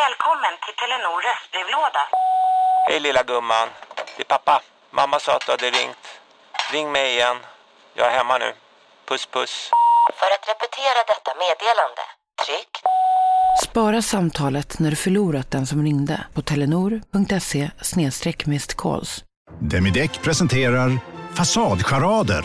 Välkommen till Telenor röstbrevlåda. Hej lilla gumman. Det är pappa. Mamma sa att du hade ringt. Ring mig igen. Jag är hemma nu. Puss puss. För att repetera detta meddelande, tryck Spara samtalet när du förlorat den som ringde på telenor.se calls. Demideck presenterar Fasadcharader.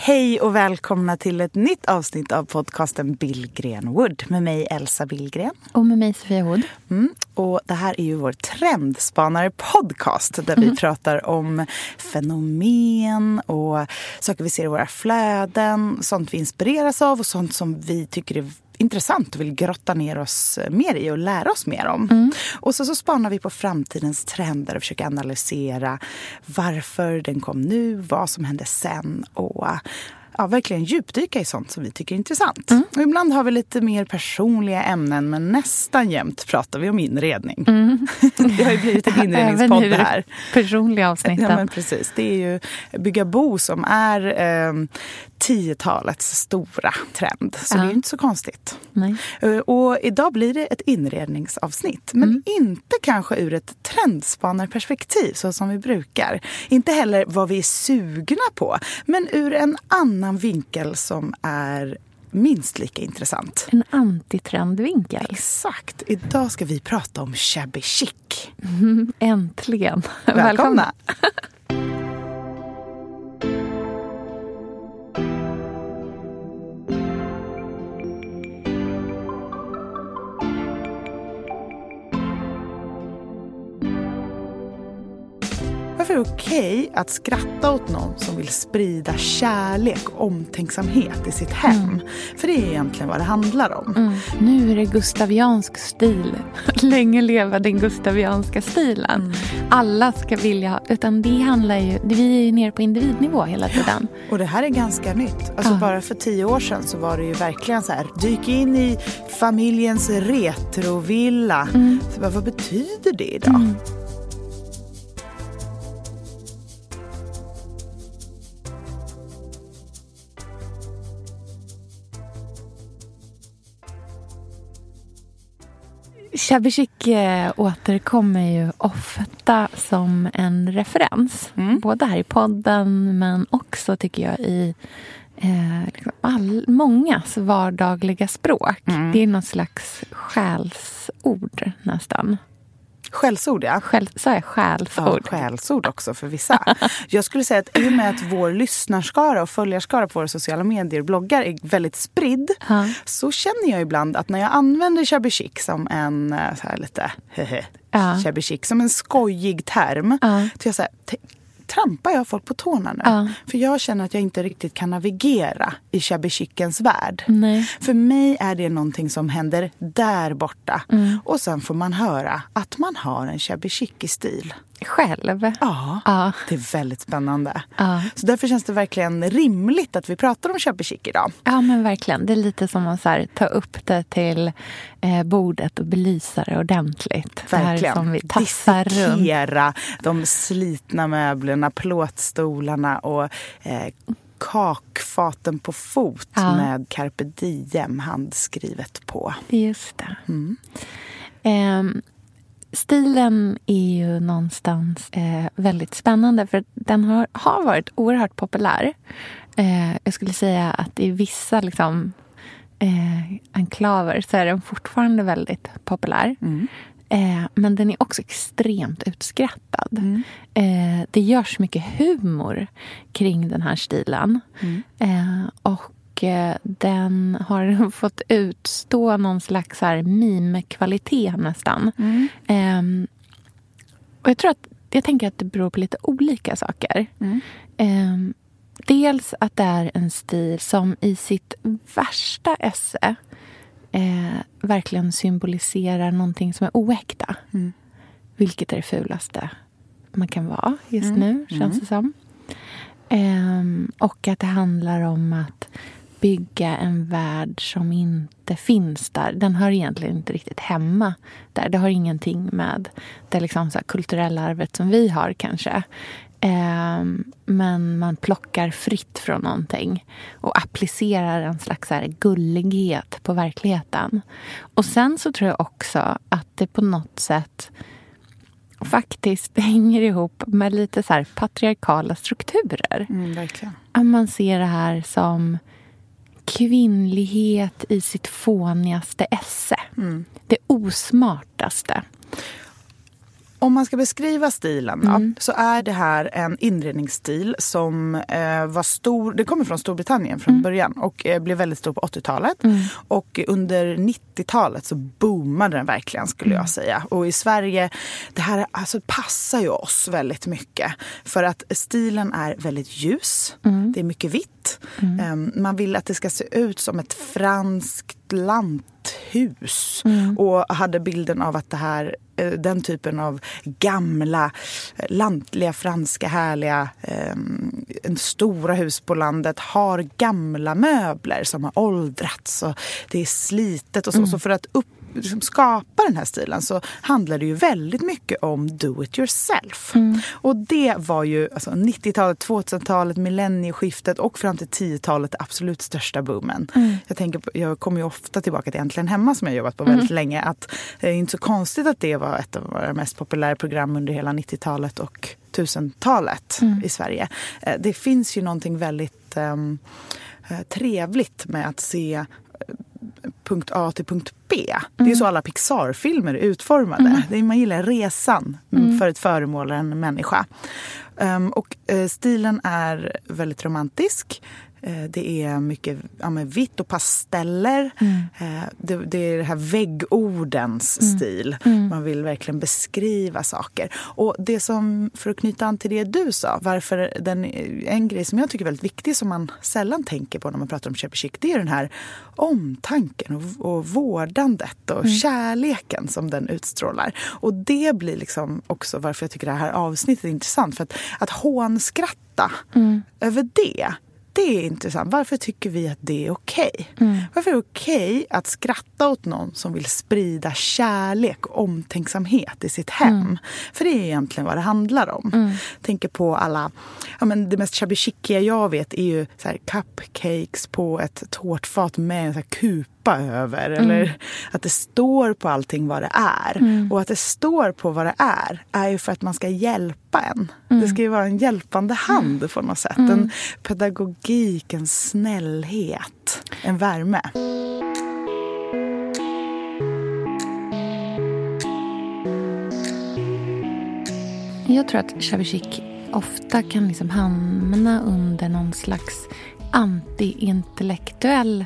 Hej och välkomna till ett nytt avsnitt av podcasten Billgren Wood med mig Elsa Billgren. Och med mig Sofia Wood. Mm, och det här är ju vår trendspanare podcast där vi Mm. pratar om fenomen och saker vi ser i våra flöden, sånt vi inspireras av och sånt som vi tycker är intressant och vill grotta ner oss mer i och lära oss mer om. Mm. Och så, så spanar vi på framtidens trender och försöker analysera varför den kom nu, vad som hände sen och ja, verkligen djupdyka i sånt som vi tycker är intressant. Mm. Och ibland har vi lite mer personliga ämnen men nästan jämt pratar vi om inredning. det har ju blivit en inredningspodd Mm. Även här. personliga avsnitten. Ja, men precis. Det är ju Bygga bo som är eh, 10-talets stora trend. Så Ja. det är ju inte så konstigt. Nej. Eh, Och idag blir det ett inredningsavsnitt. Men Mm. inte kanske ur ett trendspanarperspektiv så som vi brukar. Inte heller vad vi är sugna på. Men ur en annan vinkel som är minst lika intressant. En antitrendvinkel. Exakt. Idag ska vi prata om shabby chic. Äntligen. Välkomna. Varför är det okej att skratta åt någon som vill sprida kärlek och omtänksamhet i sitt hem? För det är egentligen vad det handlar om. Mm. Nu är det gustaviansk stil. Länge leva den gustavianska stilen. Mm. Alla ska vilja... Utan det handlar ju... Vi är ju nere på individnivå hela tiden. Och det här är ganska nytt. Alltså Ja. Bara för tio år sedan så var det ju verkligen så här, dyk in i familjens retrovilla. Så bara, vad betyder det idag? Shabby chic eh, återkommer ju ofta som en referens. Mm. Både här i podden men också tycker jag i eh, liksom all, mångas vardagliga språk. Mm. Det är något slags själsord nästan. Skällsord ja. Själ, sa jag Ja, själsord? skällsord också för vissa. Jag skulle säga att i och med att vår lyssnarskara och följarskara på våra sociala medier och bloggar är väldigt spridd Ja. så känner jag ibland att när jag använder shabby chic som en eh, så här lite hehe, Ja. shabby chic, som en skojig term. Ja. Så jag så här, trampar jag folk på tårna nu? Ja. För jag känner att jag inte riktigt kan navigera i shabby chicens värld. Nej. För mig är det någonting som händer där borta. Mm. Och sen får man höra att man har en shabby chic-stil. Själv? Ja, Ja. det är väldigt spännande. Ja. Så därför känns det verkligen rimligt att vi pratar om chic idag. Ja, men verkligen. Det är lite som att så här, ta upp det till eh, bordet och belysa det ordentligt. Det här Verkligen. som vi tassar runt. Dissekera de slitna möblerna, plåtstolarna och eh, kakfaten på fot Ja. med carpe diem handskrivet på. Just det. Mm. Ehm, stilen är ju någonstans eh, väldigt spännande för den har, har varit oerhört populär. Eh, jag skulle säga att i vissa liksom, eh, enklaver så är den fortfarande väldigt populär. Eh, men den är också extremt utskrattad. Eh, det görs mycket humor kring den här stilen. Eh, och den har fått utstå någon slags meme-kvalitet nästan. Eh, och jag tror att jag tänker att det beror på lite olika saker. Eh, dels att det är en stil som i sitt värsta esse eh, verkligen symboliserar någonting som är oäkta. Vilket är det fulaste man kan vara just nu, känns det som. Ehm, och att det handlar om att bygga en värld som inte finns där. Den hör egentligen inte riktigt hemma där. Det har ingenting med det liksom så kulturella arvet som vi har kanske. Eh, men man plockar fritt från någonting och applicerar en slags så gullighet på verkligheten. Och sen så tror jag också att det på något sätt faktiskt hänger ihop med lite så patriarkala strukturer. Mm, verkligen. Att man ser det här som kvinnlighet i sitt fånigaste esse. Mm. Det osmartaste. Om man ska beskriva stilen då, mm. så är det här en inredningsstil som eh, var stor. Det kommer från Storbritannien från mm. början och eh, blev väldigt stor på 80-talet. Mm. Och under 90-talet så boomade den verkligen skulle jag mm. säga. Och i Sverige, det här alltså, passar ju oss väldigt mycket. För att stilen är väldigt ljus. Mm. Det är mycket vitt. Eh, man vill att det ska se ut som ett franskt lanthus. Mm. Och hade bilden av att det här, eh, den typen av gamla, eh, lantliga, franska, härliga eh, stora hus på landet har gamla möbler som har åldrats och det är slitet och så. Mm. Så för att upp liksom skapa den här stilen så handlar det ju väldigt mycket om do it yourself. Mm. Och det var ju alltså, 90-talet, 2000-talet, millennieskiftet och fram till 10-talet absolut största boomen. Mm. Jag, tänker på, jag kommer ju ofta tillbaka till Äntligen hemma som jag jobbat på väldigt mm. länge. Att det är inte så konstigt att det var ett av våra mest populära program under hela 90-talet och 1000-talet mm. i Sverige. Eh, det finns ju någonting väldigt um, trevligt med att se punkt A till punkt B. Mm. Det är mm. så alla Pixar-filmer är utformade. Mm. man gillar resan mm. för ett föremål eller en människa. Um, och uh, stilen är väldigt romantisk. Eh, det är mycket ja, vitt och pasteller. Mm. Eh, det, det, är det här väggordens mm. stil. Mm. Man vill verkligen beskriva saker. Och det som, för att knyta an till det du sa, varför den, en grej som jag tycker är väldigt viktig som man sällan tänker på när man pratar om köp det är den här omtanken och, och vårdandet och mm. kärleken som den utstrålar. Och det blir liksom också varför jag tycker det här avsnittet är intressant. För att, att hånskratta mm. över det det är intressant. Varför tycker vi att det är okej? Okay? Mm. Varför är det okej okay att skratta åt någon som vill sprida kärlek och omtänksamhet i sitt hem? Mm. För det är egentligen vad det handlar om. Mm. Tänker på alla... Ja, men det mest shabby jag vet är ju så cupcakes på ett tårtfat med en så kupa över. Mm. Eller att det står på allting vad det är. Mm. Och att det står på vad det är, är ju för att man ska hjälpa en. Mm. Det ska ju vara en hjälpande hand mm. på något sätt. En mm. pedagogik, en snällhet, en värme. Jag tror att shabby chic ofta kan liksom hamna under någon slags anti-intellektuell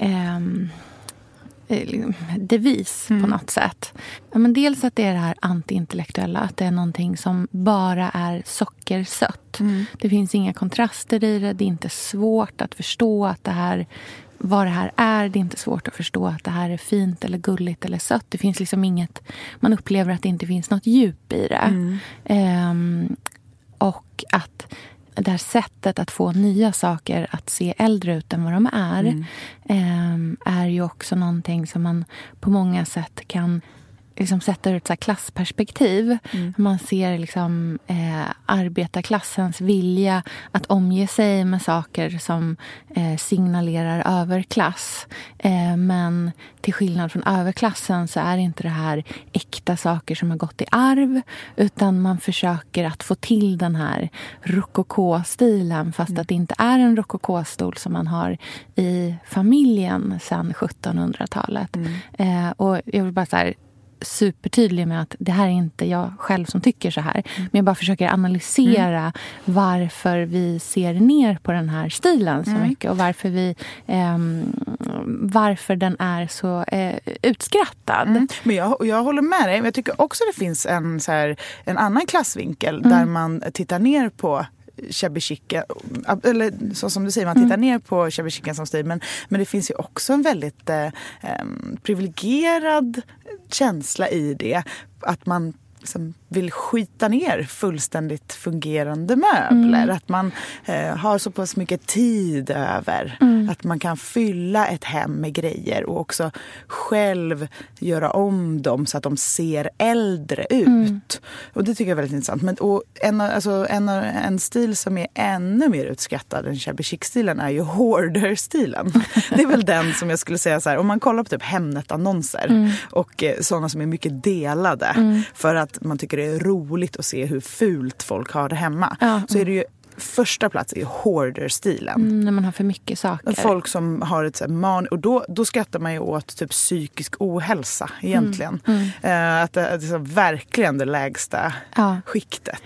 eh, liksom, devis mm. på något sätt. Ja, men dels att det är det här antiintellektuella, att det är någonting som bara är sockersött. Mm. Det finns inga kontraster i det, det är inte svårt att förstå att det här vad det här är. Det är inte svårt att förstå att det här är fint eller gulligt eller sött. Det finns liksom inget... Man upplever att det inte finns något djup i det. Mm. Um, och att det här sättet att få nya saker att se äldre ut än vad de är mm. eh, är ju också någonting som man på många sätt kan liksom sätter ett så klassperspektiv. Mm. Man ser liksom, eh, arbetarklassens vilja att omge sig med saker som eh, signalerar överklass. Eh, men till skillnad från överklassen så är inte det här äkta saker som har gått i arv utan man försöker att få till den här rokokåstilen fast mm. att det inte är en rokokåstol som man har i familjen sedan 1700-talet. Mm. Eh, och jag vill bara så här, supertydlig med att det här är inte jag själv som tycker så här. Mm. Men jag bara försöker analysera mm. varför vi ser ner på den här stilen så mm. mycket och varför, vi, eh, varför den är så eh, utskrattad. Mm. Men jag, jag håller med dig. Men jag tycker också det finns en, så här, en annan klassvinkel där mm. man tittar ner på shabby eller så som du säger, man tittar mm. ner på shabby som stil. Men, men det finns ju också en väldigt eh, privilegierad känsla i det. Att man liksom vill skita ner fullständigt fungerande möbler. Mm. Att man eh, har så pass mycket tid över. Mm. Att man kan fylla ett hem med grejer och också själv göra om dem så att de ser äldre ut. Mm. Och det tycker jag är väldigt intressant. Men, och en, alltså, en, en stil som är ännu mer utskattad än shabby chic-stilen är ju hoarder-stilen. det är väl den som jag skulle säga så här, om man kollar på typ Hemnet-annonser Mm. och eh, sådana som är mycket delade för att man tycker det är roligt att se hur fult folk har det hemma. Ja. Så är det ju första plats är hoarder-stilen. Mm, när man har för mycket saker. Folk som har ett man... Och då, då skrattar man ju åt typ psykisk ohälsa egentligen. Eh, att det är liksom verkligen det lägsta Ja. skiktet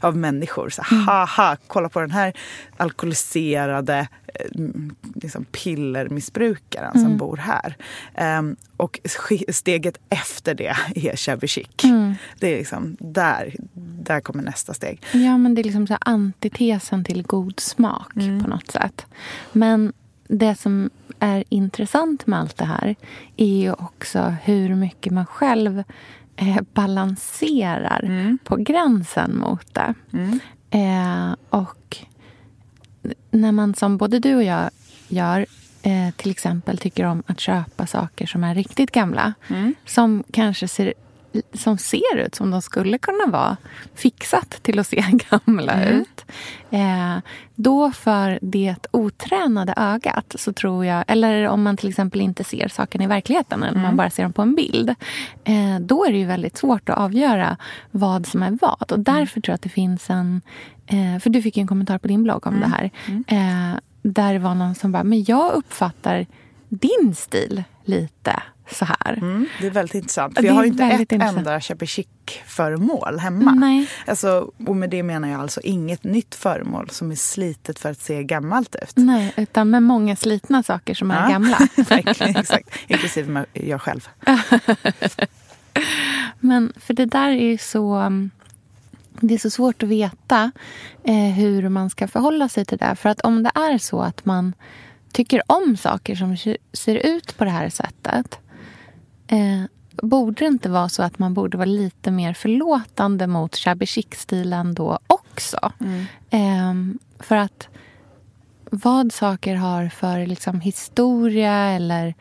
av människor. Så, Haha, kolla på den här alkoholiserade eh, m, liksom pillermissbrukaren som bor här. Ehm, och steget efter det är shabby chic. Det är liksom där, där kommer nästa steg. Ja, men det är liksom så här antitesen till god smak på något sätt. Men det som är intressant med allt det här är ju också hur mycket man själv eh, balanserar på gränsen mot det. Eh, och när man som både du och jag gör eh, till exempel tycker om att köpa saker som är riktigt gamla som kanske ser som ser ut som de skulle kunna vara fixat till att se gamla ut. Eh, då för det otränade ögat så tror jag, eller om man till exempel inte ser sakerna i verkligheten eller man bara ser dem på en bild. Eh, då är det ju väldigt svårt att avgöra vad som är vad. Och därför tror jag att det finns en... Eh, för du fick ju en kommentar på din blogg om det här. Eh, där det var någon som bara, men jag uppfattar din stil lite så här. Mm, det är väldigt intressant. För jag har är ju inte ett intressant. enda shabby chic-föremål hemma. Nej. Alltså, och med det menar jag alltså inget nytt föremål som är slitet för att se gammalt ut. Nej, utan med många slitna saker som är Ja. gamla. Verkligen, exakt. Inklusive jag själv. Men för det där är ju så... Det är så svårt att veta eh, hur man ska förhålla sig till det. För att om det är så att man tycker om saker som ser ut på det här sättet eh, borde det inte vara så att man borde vara lite mer förlåtande mot shabby chic-stilen då också? Eh, för att vad saker har för liksom, historia eller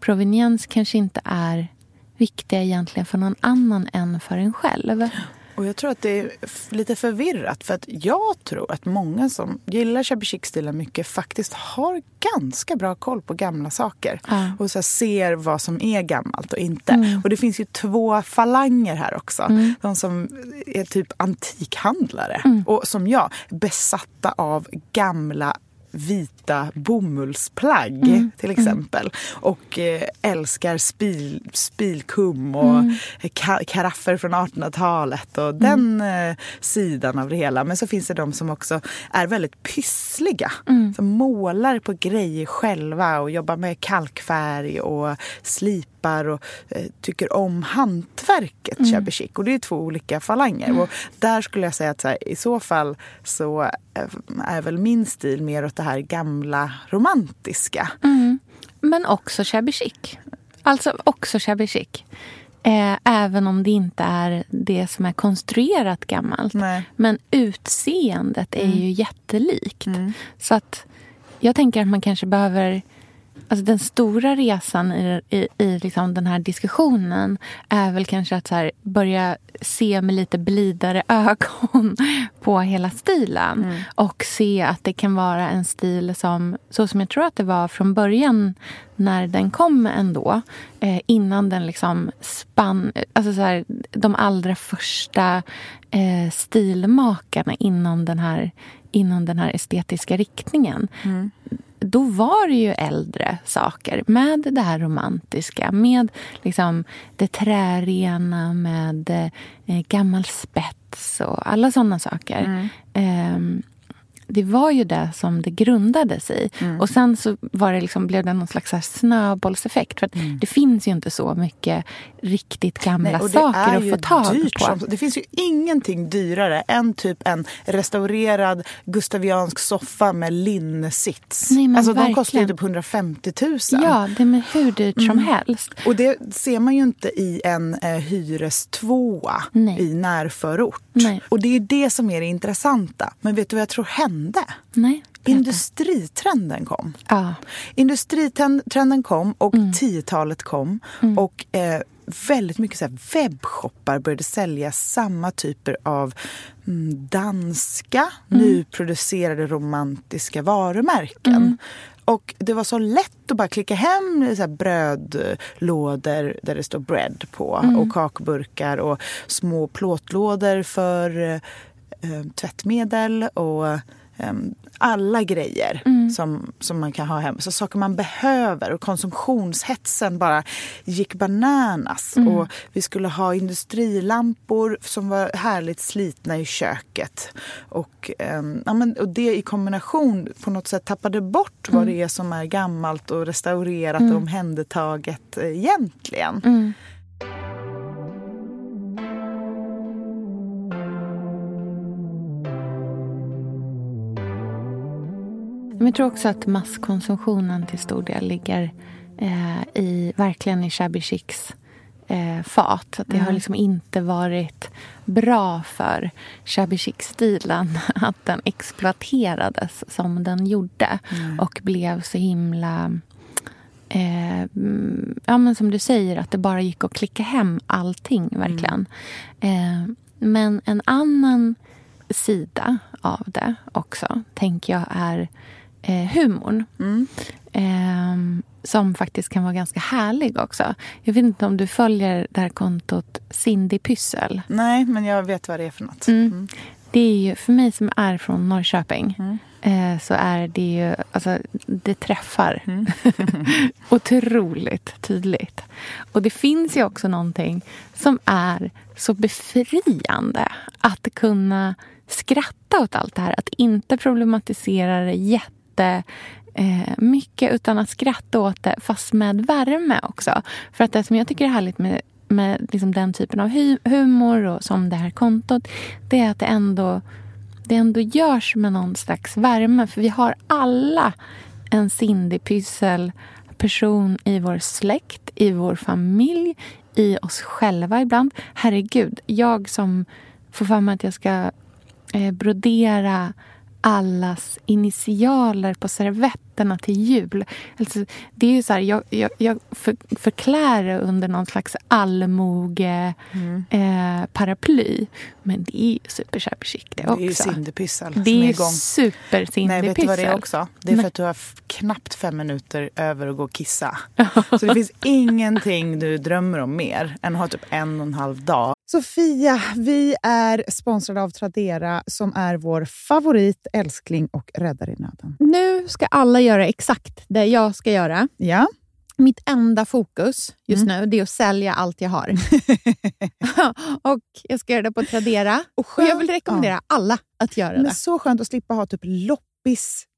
proveniens kanske inte är viktiga egentligen för någon annan än för en själv. Och jag tror att det är lite förvirrat. För att jag tror att många som gillar shabby chic-stilen mycket faktiskt har ganska bra koll på gamla saker. Ja. Och så ser vad som är gammalt och inte. Och det finns ju två falanger här också. De som är typ antikhandlare. Och som jag, besatta av gamla vita bomullsplagg till exempel. Och eh, älskar spil, spilkum och ka- karaffer från 1800-talet och den eh, sidan av det hela. Men så finns det de som också är väldigt pyssliga. Som målar på grejer själva och jobbar med kalkfärg och slipar och eh, tycker om hantverket shabby chic. Och det är två olika falanger. Och där skulle jag säga att så här, i så fall så eh, är väl min stil mer åt det här gamla romantiska. Men också shabby chic. Alltså också shabby chic. Eh, även om det inte är det som är konstruerat gammalt. Nej. Men utseendet är ju jättelikt. Så att jag tänker att man kanske behöver... Alltså den stora resan i, i, i liksom den här diskussionen är väl kanske att så här börja se med lite blidare ögon på hela stilen. Och se att det kan vara en stil som, så som jag tror att det var från början när den kom ändå. Eh, innan den liksom spann... Alltså så här, de allra första eh, stilmakarna inom den här inom den här estetiska riktningen. Då var det ju äldre saker med det här romantiska. Med liksom det trärena, med eh, gammal spets och alla såna saker. Ehm, det var ju det som det grundades i. Mm. Och sen så var det liksom, blev det någon slags här snöbollseffekt. För att det finns ju inte så mycket riktigt gamla Mm. Nej, och saker att få tag dyrt på. som- det finns ju ingenting dyrare än typ en restaurerad gustaviansk soffa med linnesits. Nej, alltså de kostar ju typ 150 000. Ja, det är hur dyrt som Mm. helst. Och det ser man ju inte i en eh, hyrestvåa Nej. i närförort. Nej. Och det är det som är det intressanta. Men vet du vad jag tror hände? Nej. Industritrenden kom. Ja. Industritrenden kom och Mm. 10-talet kom. Och eh, väldigt mycket så webbshoppar började sälja samma typer av mm, danska, nyproducerade romantiska varumärken. Och det var så lätt att bara klicka hem så brödlådor där det står bread på och kakburkar och små plåtlådor för eh, tvättmedel och eh, alla grejer som, som man kan ha hemma. Så saker man behöver. Och konsumtionshetsen bara gick bananas. Och vi skulle ha industrilampor som var härligt slitna i köket. Och, ehm, ja, men, och det i kombination på något sätt tappade bort vad det är som är gammalt och restaurerat och omhändertaget eh, egentligen. Men jag tror också att masskonsumtionen till stor del ligger eh, i, verkligen i shabby chics eh, fat. Att det har liksom inte varit bra för shabby chic-stilen att den exploaterades som den gjorde och blev så himla eh, mm, ja, men som du säger, att det bara gick att klicka hem allting. verkligen. Eh, men en annan sida av det också, tänker jag, är eh, humorn. Eh, som faktiskt kan vara ganska härlig också. Jag vet inte om du följer det här kontot Cindy Pyssel. Nej, men jag vet vad det är för något. Mm. Det är ju, för mig som är från Norrköping Mm. eh, så är det ju, alltså det träffar Mm. otroligt tydligt. Och det finns ju också någonting som är så befriande. Att kunna skratta åt allt det här. Att inte problematisera det jätte eh, mycket utan att skratta åt det fast med värme också. För att det som jag tycker är härligt med, med liksom den typen av hu- humor och som det här kontot det är att det ändå, det ändå görs med någon slags värme. För vi har alla en Cindy-pyssel person i vår släkt, i vår familj, i oss själva ibland. Herregud, jag som får för mig att jag ska eh, brodera allas initialer på servetterna till jul. Alltså, det är ju så här, jag, jag, jag för, förklär det under någon slags allmoge eh, paraply. Men det är ju super shabby chic det Det är ju också. Cinderpyssel Det är är igång. super Nej, vet du vad det är också? Det är för att du har knappt fem minuter över att gå och kissa. Så det finns ingenting du drömmer om mer än att ha typ en och en halv dag. Sofia, vi är sponsrade av Tradera som är vår favorit, älskling och räddare i nöden. Nu ska alla göra exakt det jag ska göra. Ja, Mitt enda fokus just nu det är att sälja allt jag har. och Jag ska göra det på Tradera. Och, jag vill rekommendera alla att göra men det. så skönt att slippa ha typ loppis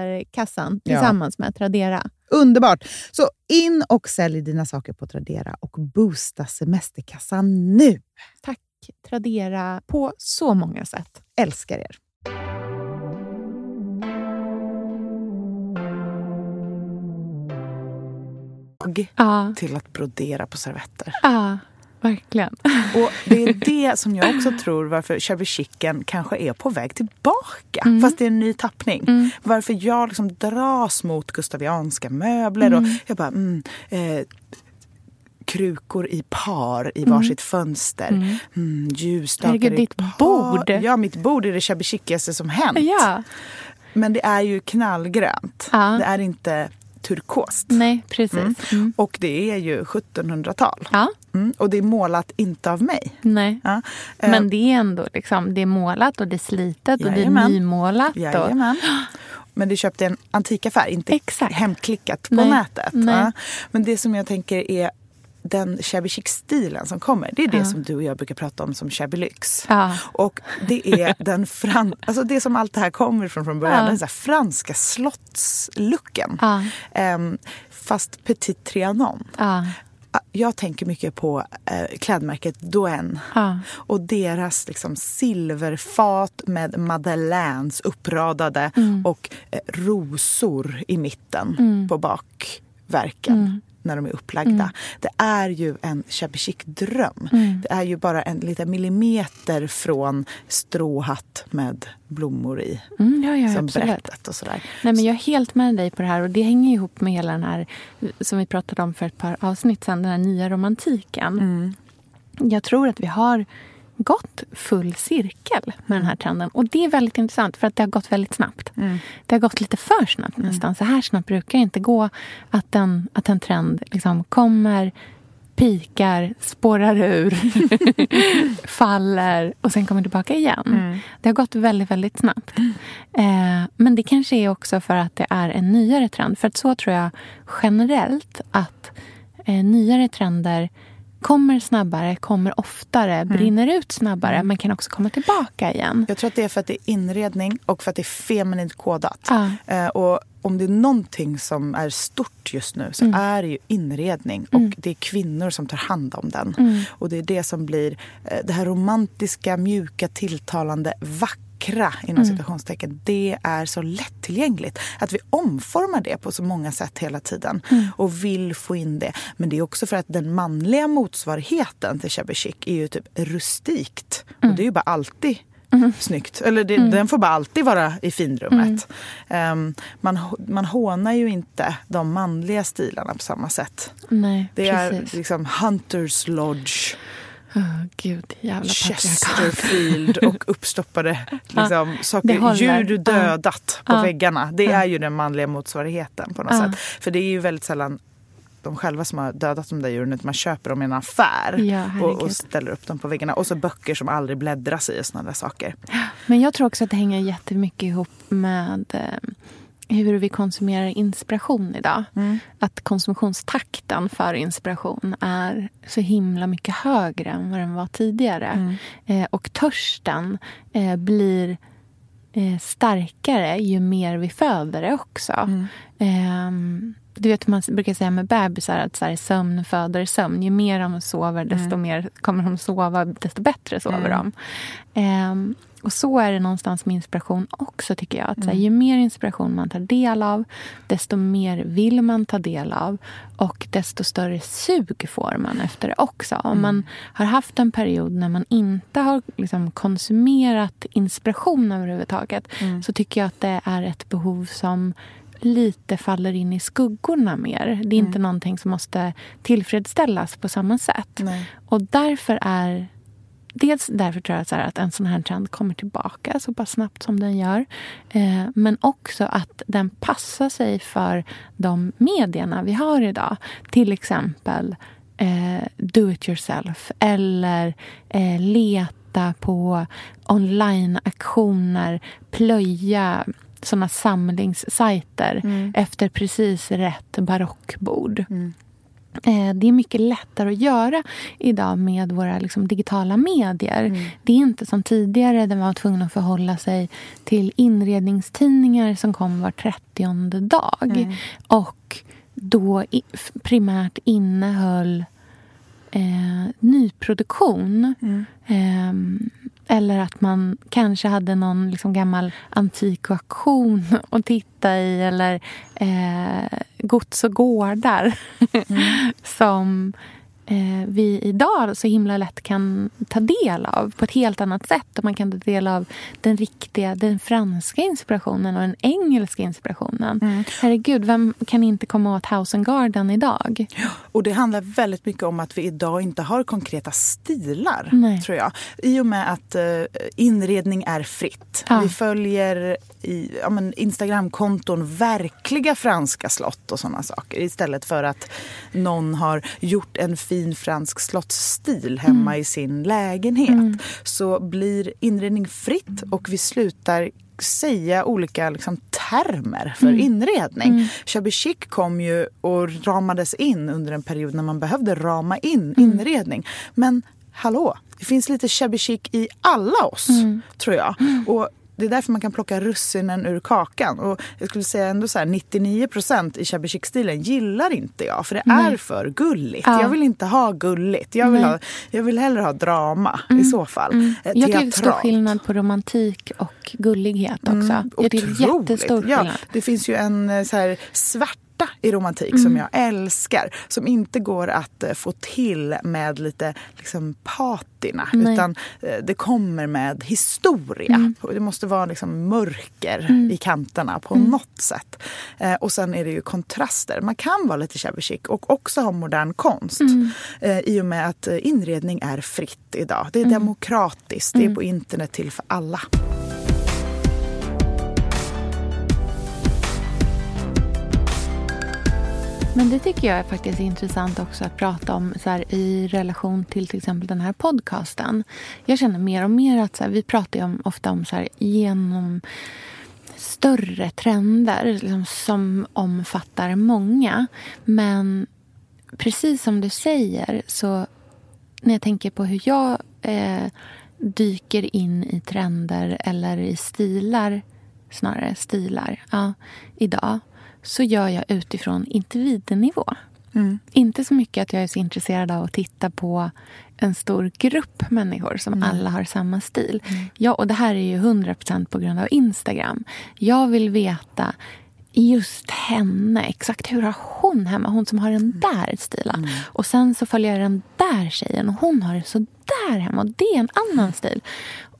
semesterkassan Ja. tillsammans med Tradera. Underbart! Så in och sälj dina saker på Tradera och boosta semesterkassan nu. Tack Tradera på så många sätt. Älskar er! Ja. till att brodera på servetter. Ja, verkligen. Och Det är det som jag också tror varför Chevy Chicken kanske är på väg tillbaka. Mm. Fast det är en ny tappning. Mm. Varför jag liksom dras mot gustavianska möbler. Mm. Och jag bara, mm, eh, krukor i par i varsitt mm. fönster. Mm. Mm, ljusstakar i par. bord! Ja, mitt bord är det shabby som hänt. Ja. Men det är ju knallgrönt. Ja. Det är inte turkost. Nej, precis. Mm. Mm. Och det är ju 1700-tal. Ja. Mm. Och det är målat inte av mig. Nej. Ja. Men eh. det är ändå liksom, det är målat och det är slitet Jajamän. och det är nymålat. Jajamän. Och... Men det köpte en antikaffär, inte Exakt. hemklickat på Nej. nätet. Nej. Ja. Men det som jag tänker är den shabby chic-stilen som kommer, det är det ja. som du och jag brukar prata om som shabby lyx. Ja. Och det är den fran alltså det som allt det här kommer ifrån från början, ja. den så franska slottslooken. Ja. Um, fast Petit Trianon. Ja. Jag tänker mycket på eh, klädmärket Doen och deras liksom, silverfat med madeleines uppradade mm. och eh, rosor i mitten mm. på bakverken. Mm när de är upplagda. Mm. Det är ju en shabby dröm mm. Det är ju bara en liten millimeter från stråhatt med blommor i. Mm, ja, ja, som absolut. berättat och sådär. Nej, men jag är helt med dig på det här och det hänger ihop med hela den här som vi pratade om för ett par avsnitt sedan, den här nya romantiken. Mm. Jag tror att vi har gått full cirkel med den här trenden. Och det är väldigt intressant för att det har gått väldigt snabbt. Mm. Det har gått lite för snabbt mm. nästan. Så här snabbt brukar det inte gå att en, att en trend liksom kommer, pikar, spårar ur, faller och sen kommer tillbaka igen. Mm. Det har gått väldigt, väldigt snabbt. Eh, men det kanske är också för att det är en nyare trend. För att så tror jag generellt att eh, nyare trender kommer snabbare, kommer oftare, mm. brinner ut snabbare mm. men kan också komma tillbaka igen. Jag tror att det är för att det är inredning och för att det är feminint kodat. Ja. Eh, och om det är någonting som är stort just nu så mm. är det ju inredning. Och mm. det är kvinnor som tar hand om den. Mm. Och det är det som blir eh, det här romantiska, mjuka, tilltalande, vackra vackra inom mm. citationstecken, det är så lättillgängligt. Att vi omformar det på så många sätt hela tiden mm. och vill få in det. Men det är också för att den manliga motsvarigheten till shabby chic är ju typ rustikt. Mm. Och det är ju bara alltid Mm. snyggt. Eller det, mm. den får bara alltid vara i finrummet. Mm. Um, man, man hånar ju inte de manliga stilarna på samma sätt. Nej, det precis. är liksom Hunters Lodge Oh, Gud, jävla Chesterfield och uppstoppade liksom, saker, djur dödat på väggarna. Det är ju den manliga motsvarigheten på något sätt. För det är ju väldigt sällan de själva som har dödat de där djuren utan man köper dem i en affär ja, och, och, ställer upp dem på väggarna. Och så böcker som aldrig bläddras i och sådana där saker. Men jag tror också att det hänger jättemycket ihop med eh, hur vi konsumerar inspiration idag. Mm. Att konsumtionstakten för inspiration är så himla mycket högre än vad den var tidigare. Mm. Eh, och törsten eh, blir eh, starkare ju mer vi föder det också. Mm. Du vet man brukar säga med bebisar att så här, sömn föder sömn. Ju mer de sover, desto mm. mer kommer de sova, desto bättre sover Mm. de. Ehm, och så är det någonstans med inspiration också tycker jag. Att så här, Mm. ju mer inspiration man tar del av, desto mer vill man ta del av. Och desto större sug får man efter det också. Om Mm. man har haft en period när man inte har liksom, konsumerat inspiration överhuvudtaget. Mm. Så tycker jag att det är ett behov som lite faller in i skuggorna mer. Det är inte Mm. någonting som måste tillfredsställas på samma sätt. Nej. Och därför är Dels därför tror jag så att en sån här trend kommer tillbaka så pass snabbt som den gör. Eh, men också att den passar sig för de medierna vi har idag. Till exempel eh, do it yourself eller eh, leta på onlineaktioner, plöja såna samlingssajter Mm. efter precis rätt barockbord. Mm. Eh, Det är mycket lättare att göra idag med våra liksom, digitala medier. Mm. Det är inte som tidigare där man var tvungen att förhålla sig till inredningstidningar som kom var trettionde dag. Mm. Och då i- primärt innehöll eh, nyproduktion. Mm. Eh, eller att man kanske hade någon liksom gammal antik auktion att titta i. Eller eh, gods och gårdar. Mm. som vi idag så himla lätt kan ta del av på ett helt annat sätt. Och man kan ta del av den riktiga, den franska inspirationen och den engelska inspirationen. Mm. Herregud, vem kan inte komma åt House and Garden idag? Och det handlar väldigt mycket om att vi idag inte har konkreta stilar, Nej. tror jag. I och med att eh, inredning är fritt. Ja. Vi följer i ja, men Instagramkonton verkliga franska slott och sådana saker. Istället för att någon har gjort en fin fransk slottsstil hemma i sin lägenhet. Så blir inredning fritt och vi slutar säga olika liksom, termer för inredning. Shabby chic kom ju och ramades in under en period när man behövde rama in inredning. Men hallå, det finns lite shabby chic i alla oss, tror jag. Och det är därför man kan plocka russinen ur kakan. Och jag skulle säga ändå så här, 99 i shabby chic-stilen gillar inte jag. För det är för gulligt. Ja. Jag vill inte ha gulligt. Jag vill, ha, jag vill hellre ha drama i så fall. Eh, Jag tycker det är stor skillnad på romantik och gullighet också. jag tycker det är jättestor ja, skillnad. Det finns ju en eh, så här, svärta i romantik Mm. som jag älskar. Som inte går att eh, få till med lite liksom, patina. Nej. Utan eh, det kommer med historia. Mm. Det måste vara liksom, mörker i kanterna på Mm. något sätt. Eh, och sen är det ju kontraster. Man kan vara lite shabby chic och också ha modern konst. Mm. I och med att inredning är fritt idag. Det är Mm. demokratiskt. Det är på internet till för alla. Men det tycker jag är faktiskt intressant också att prata om så här, i relation till till exempel den här podcasten. Jag känner mer och mer att så här, vi pratar ju om, ofta om så här, genom större trender liksom, som omfattar många. Men precis som du säger så när jag tänker på hur jag eh, dyker in i trender eller i stilar, snarare stilar, ja, idag så gör jag utifrån individnivå. Inte så mycket att jag är så intresserad av att titta på en stor grupp människor som alla har samma stil. Ja, och det här är ju 100% på grund av Instagram. Jag vill veta just henne. Exakt hur har hon hemma? Hon som har den där stilen. Och sen så följer jag den där tjejen och hon har det så där hemma. Och det är en annan stil.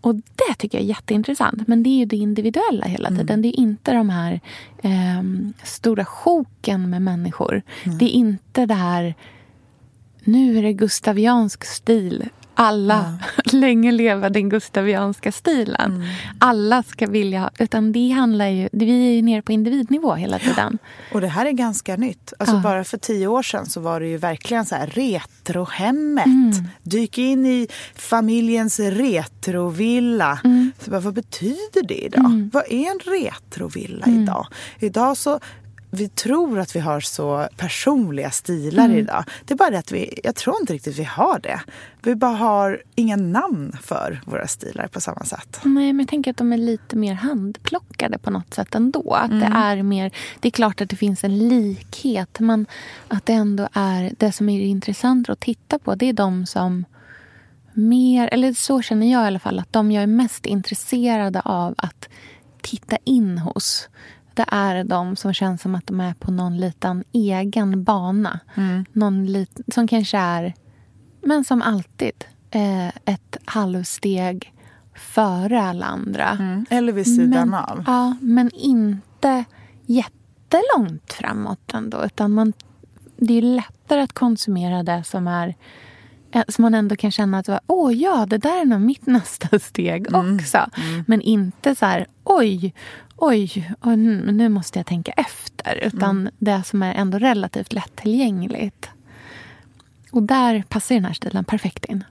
Och det tycker jag är jätteintressant. Men det är ju det individuella hela tiden. Det är inte de här ehm, stora sjoken med människor. Det är inte det här nu är det gustaviansk stil. Alla, länge leva den gustavianska stilen. Alla ska vilja utan det handlar ju, vi är ju nere på individnivå hela tiden. Och det här är ganska nytt. Alltså Ja. Bara för tio år sedan så var det ju verkligen så här retrohemmet. Mm. Dyk in i familjens retrovilla. Mm. Så bara, vad betyder det idag? Vad är en retrovilla Mm. idag? Idag så vi tror att vi har så personliga stilar Mm. idag. Det är bara det att vi, jag tror inte riktigt vi har det. Vi bara har inga namn för våra stilar på samma sätt. Nej, men jag tänker att de är lite mer handplockade på något sätt ändå. Att det, är mer, det är klart att det finns en likhet, men att det ändå är det som är intressant att titta på. Det är de som mer, eller så känner jag i alla fall, att de jag är mest intresserade av att titta in hos. Det är de som känns som att de är på någon liten egen bana. Någon lit, som kanske är, men som alltid, eh, ett halvsteg före alla andra. Eller vid sidan men, av. Ja, men inte jättelångt framåt ändå. Utan man, det är lättare att konsumera det som är som man ändå kan känna att åh ja, det där är nog mitt nästa steg också. Men inte så här oj, oj, nu måste jag tänka efter. Utan det som är ändå relativt lättillgängligt. Och där passar den här stilen perfekt in.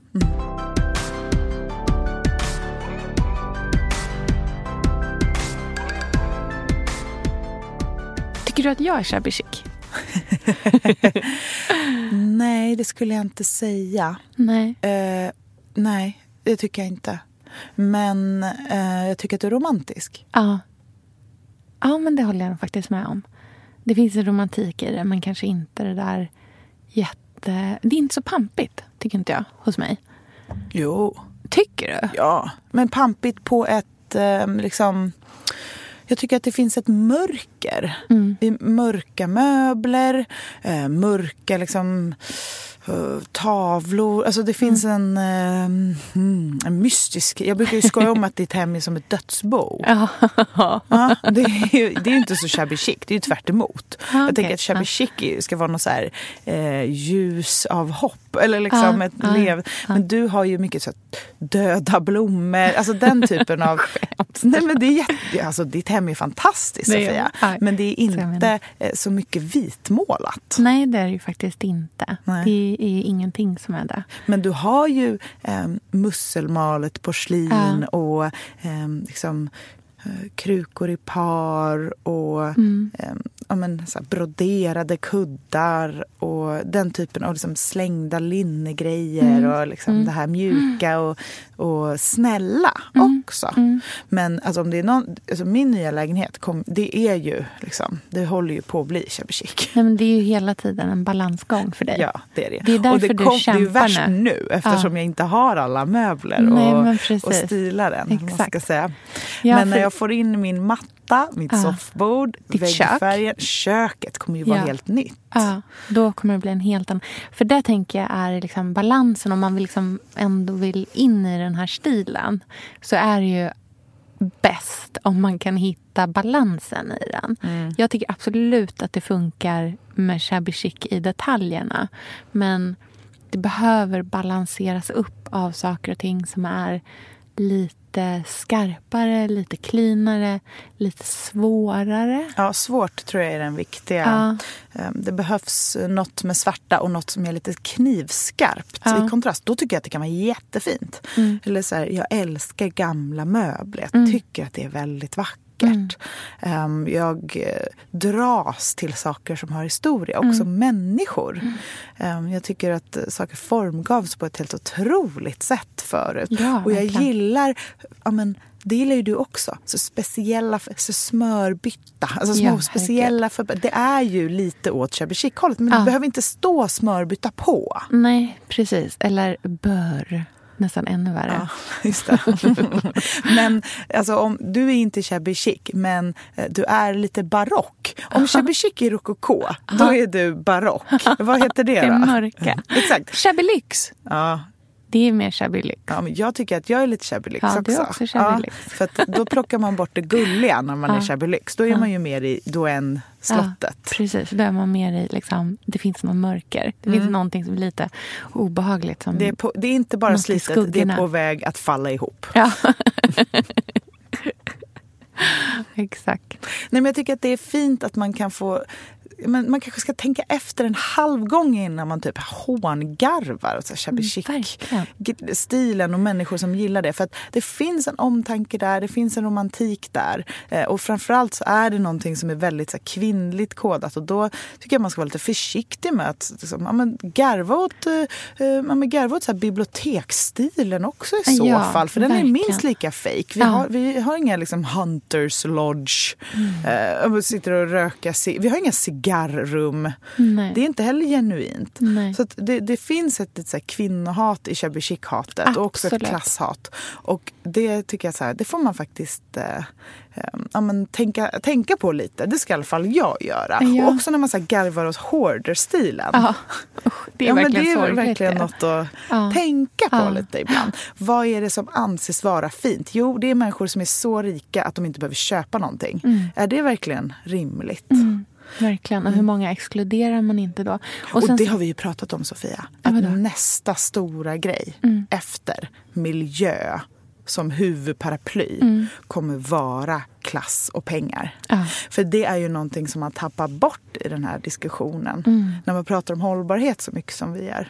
Tycker du att jag är shabby chic? Nej, det skulle jag inte säga. Nej. Eh, nej, det tycker jag inte. Men eh, jag tycker att du är romantisk. Ja. Ja, men det håller jag faktiskt med om. Det finns en romantik i det, men kanske inte det där jätte... Det är inte så pampigt. tycker inte jag, hos mig. Jo. Tycker du? Ja, men pampigt på ett eh, liksom... Jag tycker att det finns ett mörker. Mm. I mörka möbler, eh, mörka liksom eh, tavlor. Alltså det finns en, eh, mm, en mystisk... Jag brukar ju skoja om att ditt hem är som ett dödsbo. Ja. Det, är ju, det är inte så shabby chic, det är ju tvärt emot. Ja, Jag okej. tänker att shabby Ja. chic ska vara något så här, eh, ljus av hopp. Eller liksom Ja, ett ja, lev. Men du har ju mycket så döda blommor, alltså den typen av... Nej, men det är jätte, alltså, ditt hem är fantastiskt Det är- Sofia. ja, Men det är inte eh, så mycket vitmålat. Nej, det är det ju faktiskt inte. Nej. Det är ingenting som är det. Men du har ju eh, musselmalet porslin och eh, liksom, krukor i par och Mm. eh, ja, men, så broderade kuddar och den typen av liksom, slängda linnegrejer Mm. och liksom, det här mjuka och, och snälla Mm. också. Men alltså, om det är någon, alltså, min nya lägenhet, kom, det är ju liksom, det håller ju på att bli shabby chic. Nej, men det är ju hela tiden en balansgång för dig. Ja, det är det. Det är därför och det, du det är ju kämpar värst nu. nu eftersom Ja. jag inte har alla möbler Nej, och, precis. och stilar än. vad Man Exakt. ska säga. Ja, men när jag får in min matta, mitt Ja. soffbord, Ditt väggfärgen, köket kommer ju vara Ja. helt nytt. Ja, då kommer det bli en helt annan... För det tänker jag är liksom balansen. Om man vill liksom ändå vill in i den här stilen så är det ju bäst om man kan hitta balansen i den. Jag tycker absolut att det funkar med shabby chic i detaljerna. Men det behöver balanseras upp av saker och ting som är lite skarpare, lite cleanare, lite svårare. Ja, svårt tror jag är den viktiga. Ja. Eh, Det behövs något med svarta och något som är lite knivskarpt Ja. i kontrast. Då tycker jag att det kan vara jättefint. Eller så här, jag älskar gamla möbler. Mm. Jag tycker att det är väldigt vackert. Ehm, Jag eh, dras till saker som har historia, också Mm. människor. Ehm, Jag tycker att eh, saker formgavs på ett helt otroligt sätt förut. Ja, och jag verkligen. gillar, ja men det gillar ju du också, så speciella, så smörbytta. Alltså små Ja, speciella, för, det är ju lite åt shabby chic-hållet men Ja. det behöver inte stå smörbytta på. Nej, precis. Eller bör. Nästan ännu värre. Ja, just det. men alltså, om, du är inte shabby chic, men eh, du är lite barock. Om shabby chic är rokoko, då är du barock. Vad heter det Det då? är mörka. Exakt. Shabby lyx. Ja, Det är mer shabby lyx. Ja, men jag tycker att jag är lite shabby lyx Ja, också. du är också shabby lyx. För då plockar man bort det gulliga när man är Ja. shabby lyx. Då är man ju mer i Doen slottet. Ja, precis. Då är man mer i, liksom, det finns någon mörker. Det finns någonting som är lite obehagligt. Som, Det, är på, det är inte bara Något slitet, det är på väg att falla ihop. Ja. Exakt. Nej, men jag tycker att det är fint att man kan få men man kanske ska tänka efter en halv gång innan man typ hångarvar och så här shabby chic verkligen. g- stilen och människor som gillar det. För att det finns en omtanke där, det finns en romantik där. Eh, och framförallt så är det någonting som är väldigt så här, kvinnligt kodat. Och då tycker jag man ska vara lite försiktig med att liksom, ja, men, garva åt, eh, eh, ja, men, garva åt så här, biblioteksstilen också i så Ja, fall. För den är verkligen. minst lika fake. Vi, Ja. har, vi har inga liksom, Hunters Lodge. Eh, och sitter och röka. Vi har inga cigarrum. Nej. Det är inte heller genuint. Nej. Så det, det finns ett, ett så här kvinnohat i shabby chic-hatet och också ett klasshat. Och det tycker jag så här, det får man faktiskt eh, eh, ja, men tänka, tänka på lite. Det ska i alla fall jag göra. Ja. Och också när man så här garvar åt hoarder-stilen. Ja. Det är ja, men verkligen det är verkligen något att Ja. tänka på lite ibland. Vad är det som anses vara fint? Jo, det är människor som är så rika att de inte behöver köpa någonting. Mm. Är det verkligen rimligt? Verkligen. Och hur många exkluderar man inte då? Och, sen det så- har vi ju pratat om, Sofia. Att nästa stora grej Mm. efter miljö som huvudparaply Mm. kommer vara klass och pengar. Ja. För det är ju någonting som man tappar bort i den här diskussionen. Mm. När man pratar om hållbarhet så mycket som vi gör.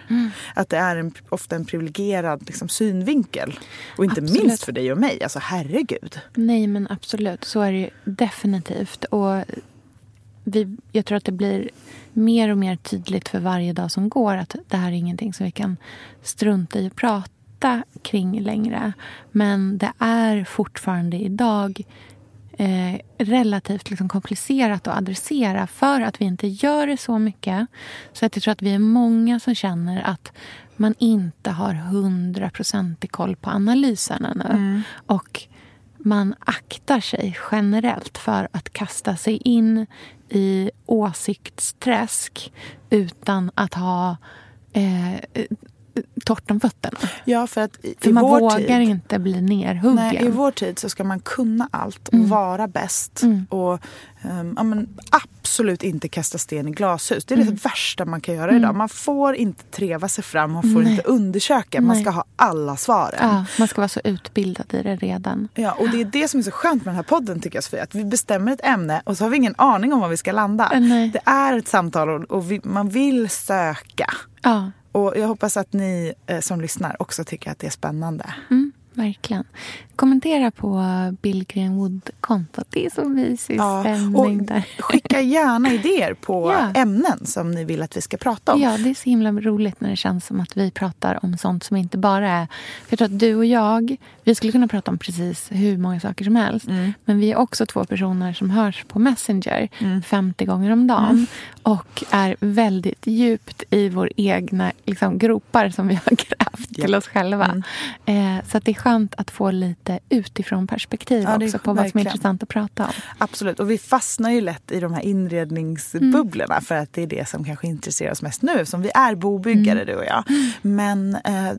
Att det är en, ofta en privilegierad liksom, synvinkel. Och inte Absolut. minst för dig och mig. Alltså herregud. Nej, men absolut. Så är det ju definitivt. Och vi, jag tror att det blir mer och mer tydligt för varje dag som går att det här är ingenting som vi kan strunta i att prata kring längre. Men det är fortfarande idag eh, relativt liksom komplicerat att adressera för att vi inte gör det så mycket. Så att jag tror att vi är många som känner att man inte har hundraprocentig koll på analyserna nu. Mm. Och man aktar sig generellt för att kasta sig in i åsiktsträsk utan att ha eh, torrt om fötterna. Ja, för att i, För i man vågar tid, inte bli nerhuggen. Nej, I vår tid så ska man kunna allt och Mm. vara bäst. Mm. Och ehm, ja, men absolut inte kasta sten i glashus. Det är Mm. det värsta man kan göra Mm. idag. Man får inte treva sig fram, man får Nej. inte undersöka. Man Nej. ska ha alla svaren. Ja, man ska vara så utbildad i det redan. Ja, och det är det som är så skönt med den här podden tycker jag Sofia. Att vi bestämmer ett ämne och så har vi ingen aning om var vi ska landa. Äh, nej. Det är ett samtal och, och vi, man vill söka. Ja, och jag hoppas att ni eh, som lyssnar också tycker att det är spännande. mm, verkligen. Kommentera på Bill Greenwood-kontot. Det är så mysig Ja, stämning där. skicka gärna idéer på Ja. ämnen som ni vill att vi ska prata om. Ja, det är så himla roligt när det känns som att vi pratar om sånt som inte bara är... För jag tror att du och jag, vi skulle kunna prata om precis hur många saker som helst. Mm. Men vi är också två personer som hörs på Messenger 50 gånger om dagen. Mm. Och är väldigt djupt i vår egna liksom, gropar som vi har grävt till oss själva. Mm. Eh, så det är skönt att få lite utifrån perspektiv Ja, också på vad som är intressant att prata om. Absolut. Och vi fastnar ju lätt i de här inredningsbubblorna för att det är det som kanske intresserar oss mest nu. Som vi är bobyggare, du och jag. Men eh,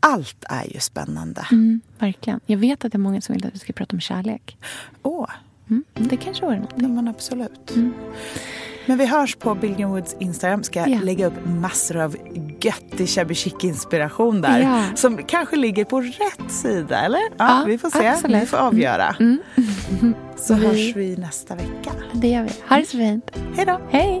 allt är ju spännande. Mm, verkligen. Jag vet att det är många som vill att vi ska prata om kärlek. Åh, Mm, det kanske vore något. ja, men absolut. Mm. Men vi hörs på Bill Woods Instagram. Ska Ja. lägga upp massor av göttig shabby chic-inspiration där. Ja. Som kanske ligger på rätt sida, eller? Ja, Ja, vi får se. absolut. Vi får avgöra. Mm. Så Vi- hörs vi nästa vecka. Det gör vi. Ha det så fint. Hej då! Hej!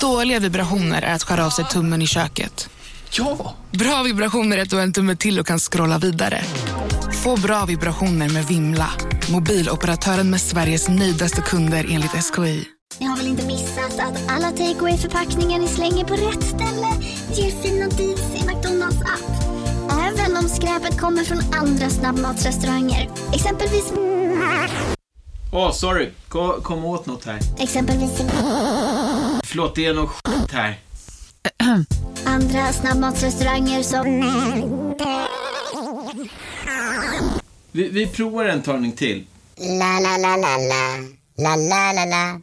Dåliga vibrationer är att skära av sig tummen i köket. Ja! Bra vibrationer är att du har en tumme till och kan scrolla vidare. Få bra vibrationer med Vimla. Mobiloperatören med Sveriges nöjdaste kunder enligt SKI. Ni har väl inte missat att alla takeaway förpackningar ni slänger på rätt ställe ger fina deals i McDonalds app. Även om skräpet kommer från andra snabbmatsrestauranger. Exempelvis... Åh, sorry. Kom, kom åt något här. Exempelvis... Förlåt, det är något skit här. Andra snabbmatsrestauranger som... Vi, vi provar en talning till. La, la, la, la, la. La, la, la, la.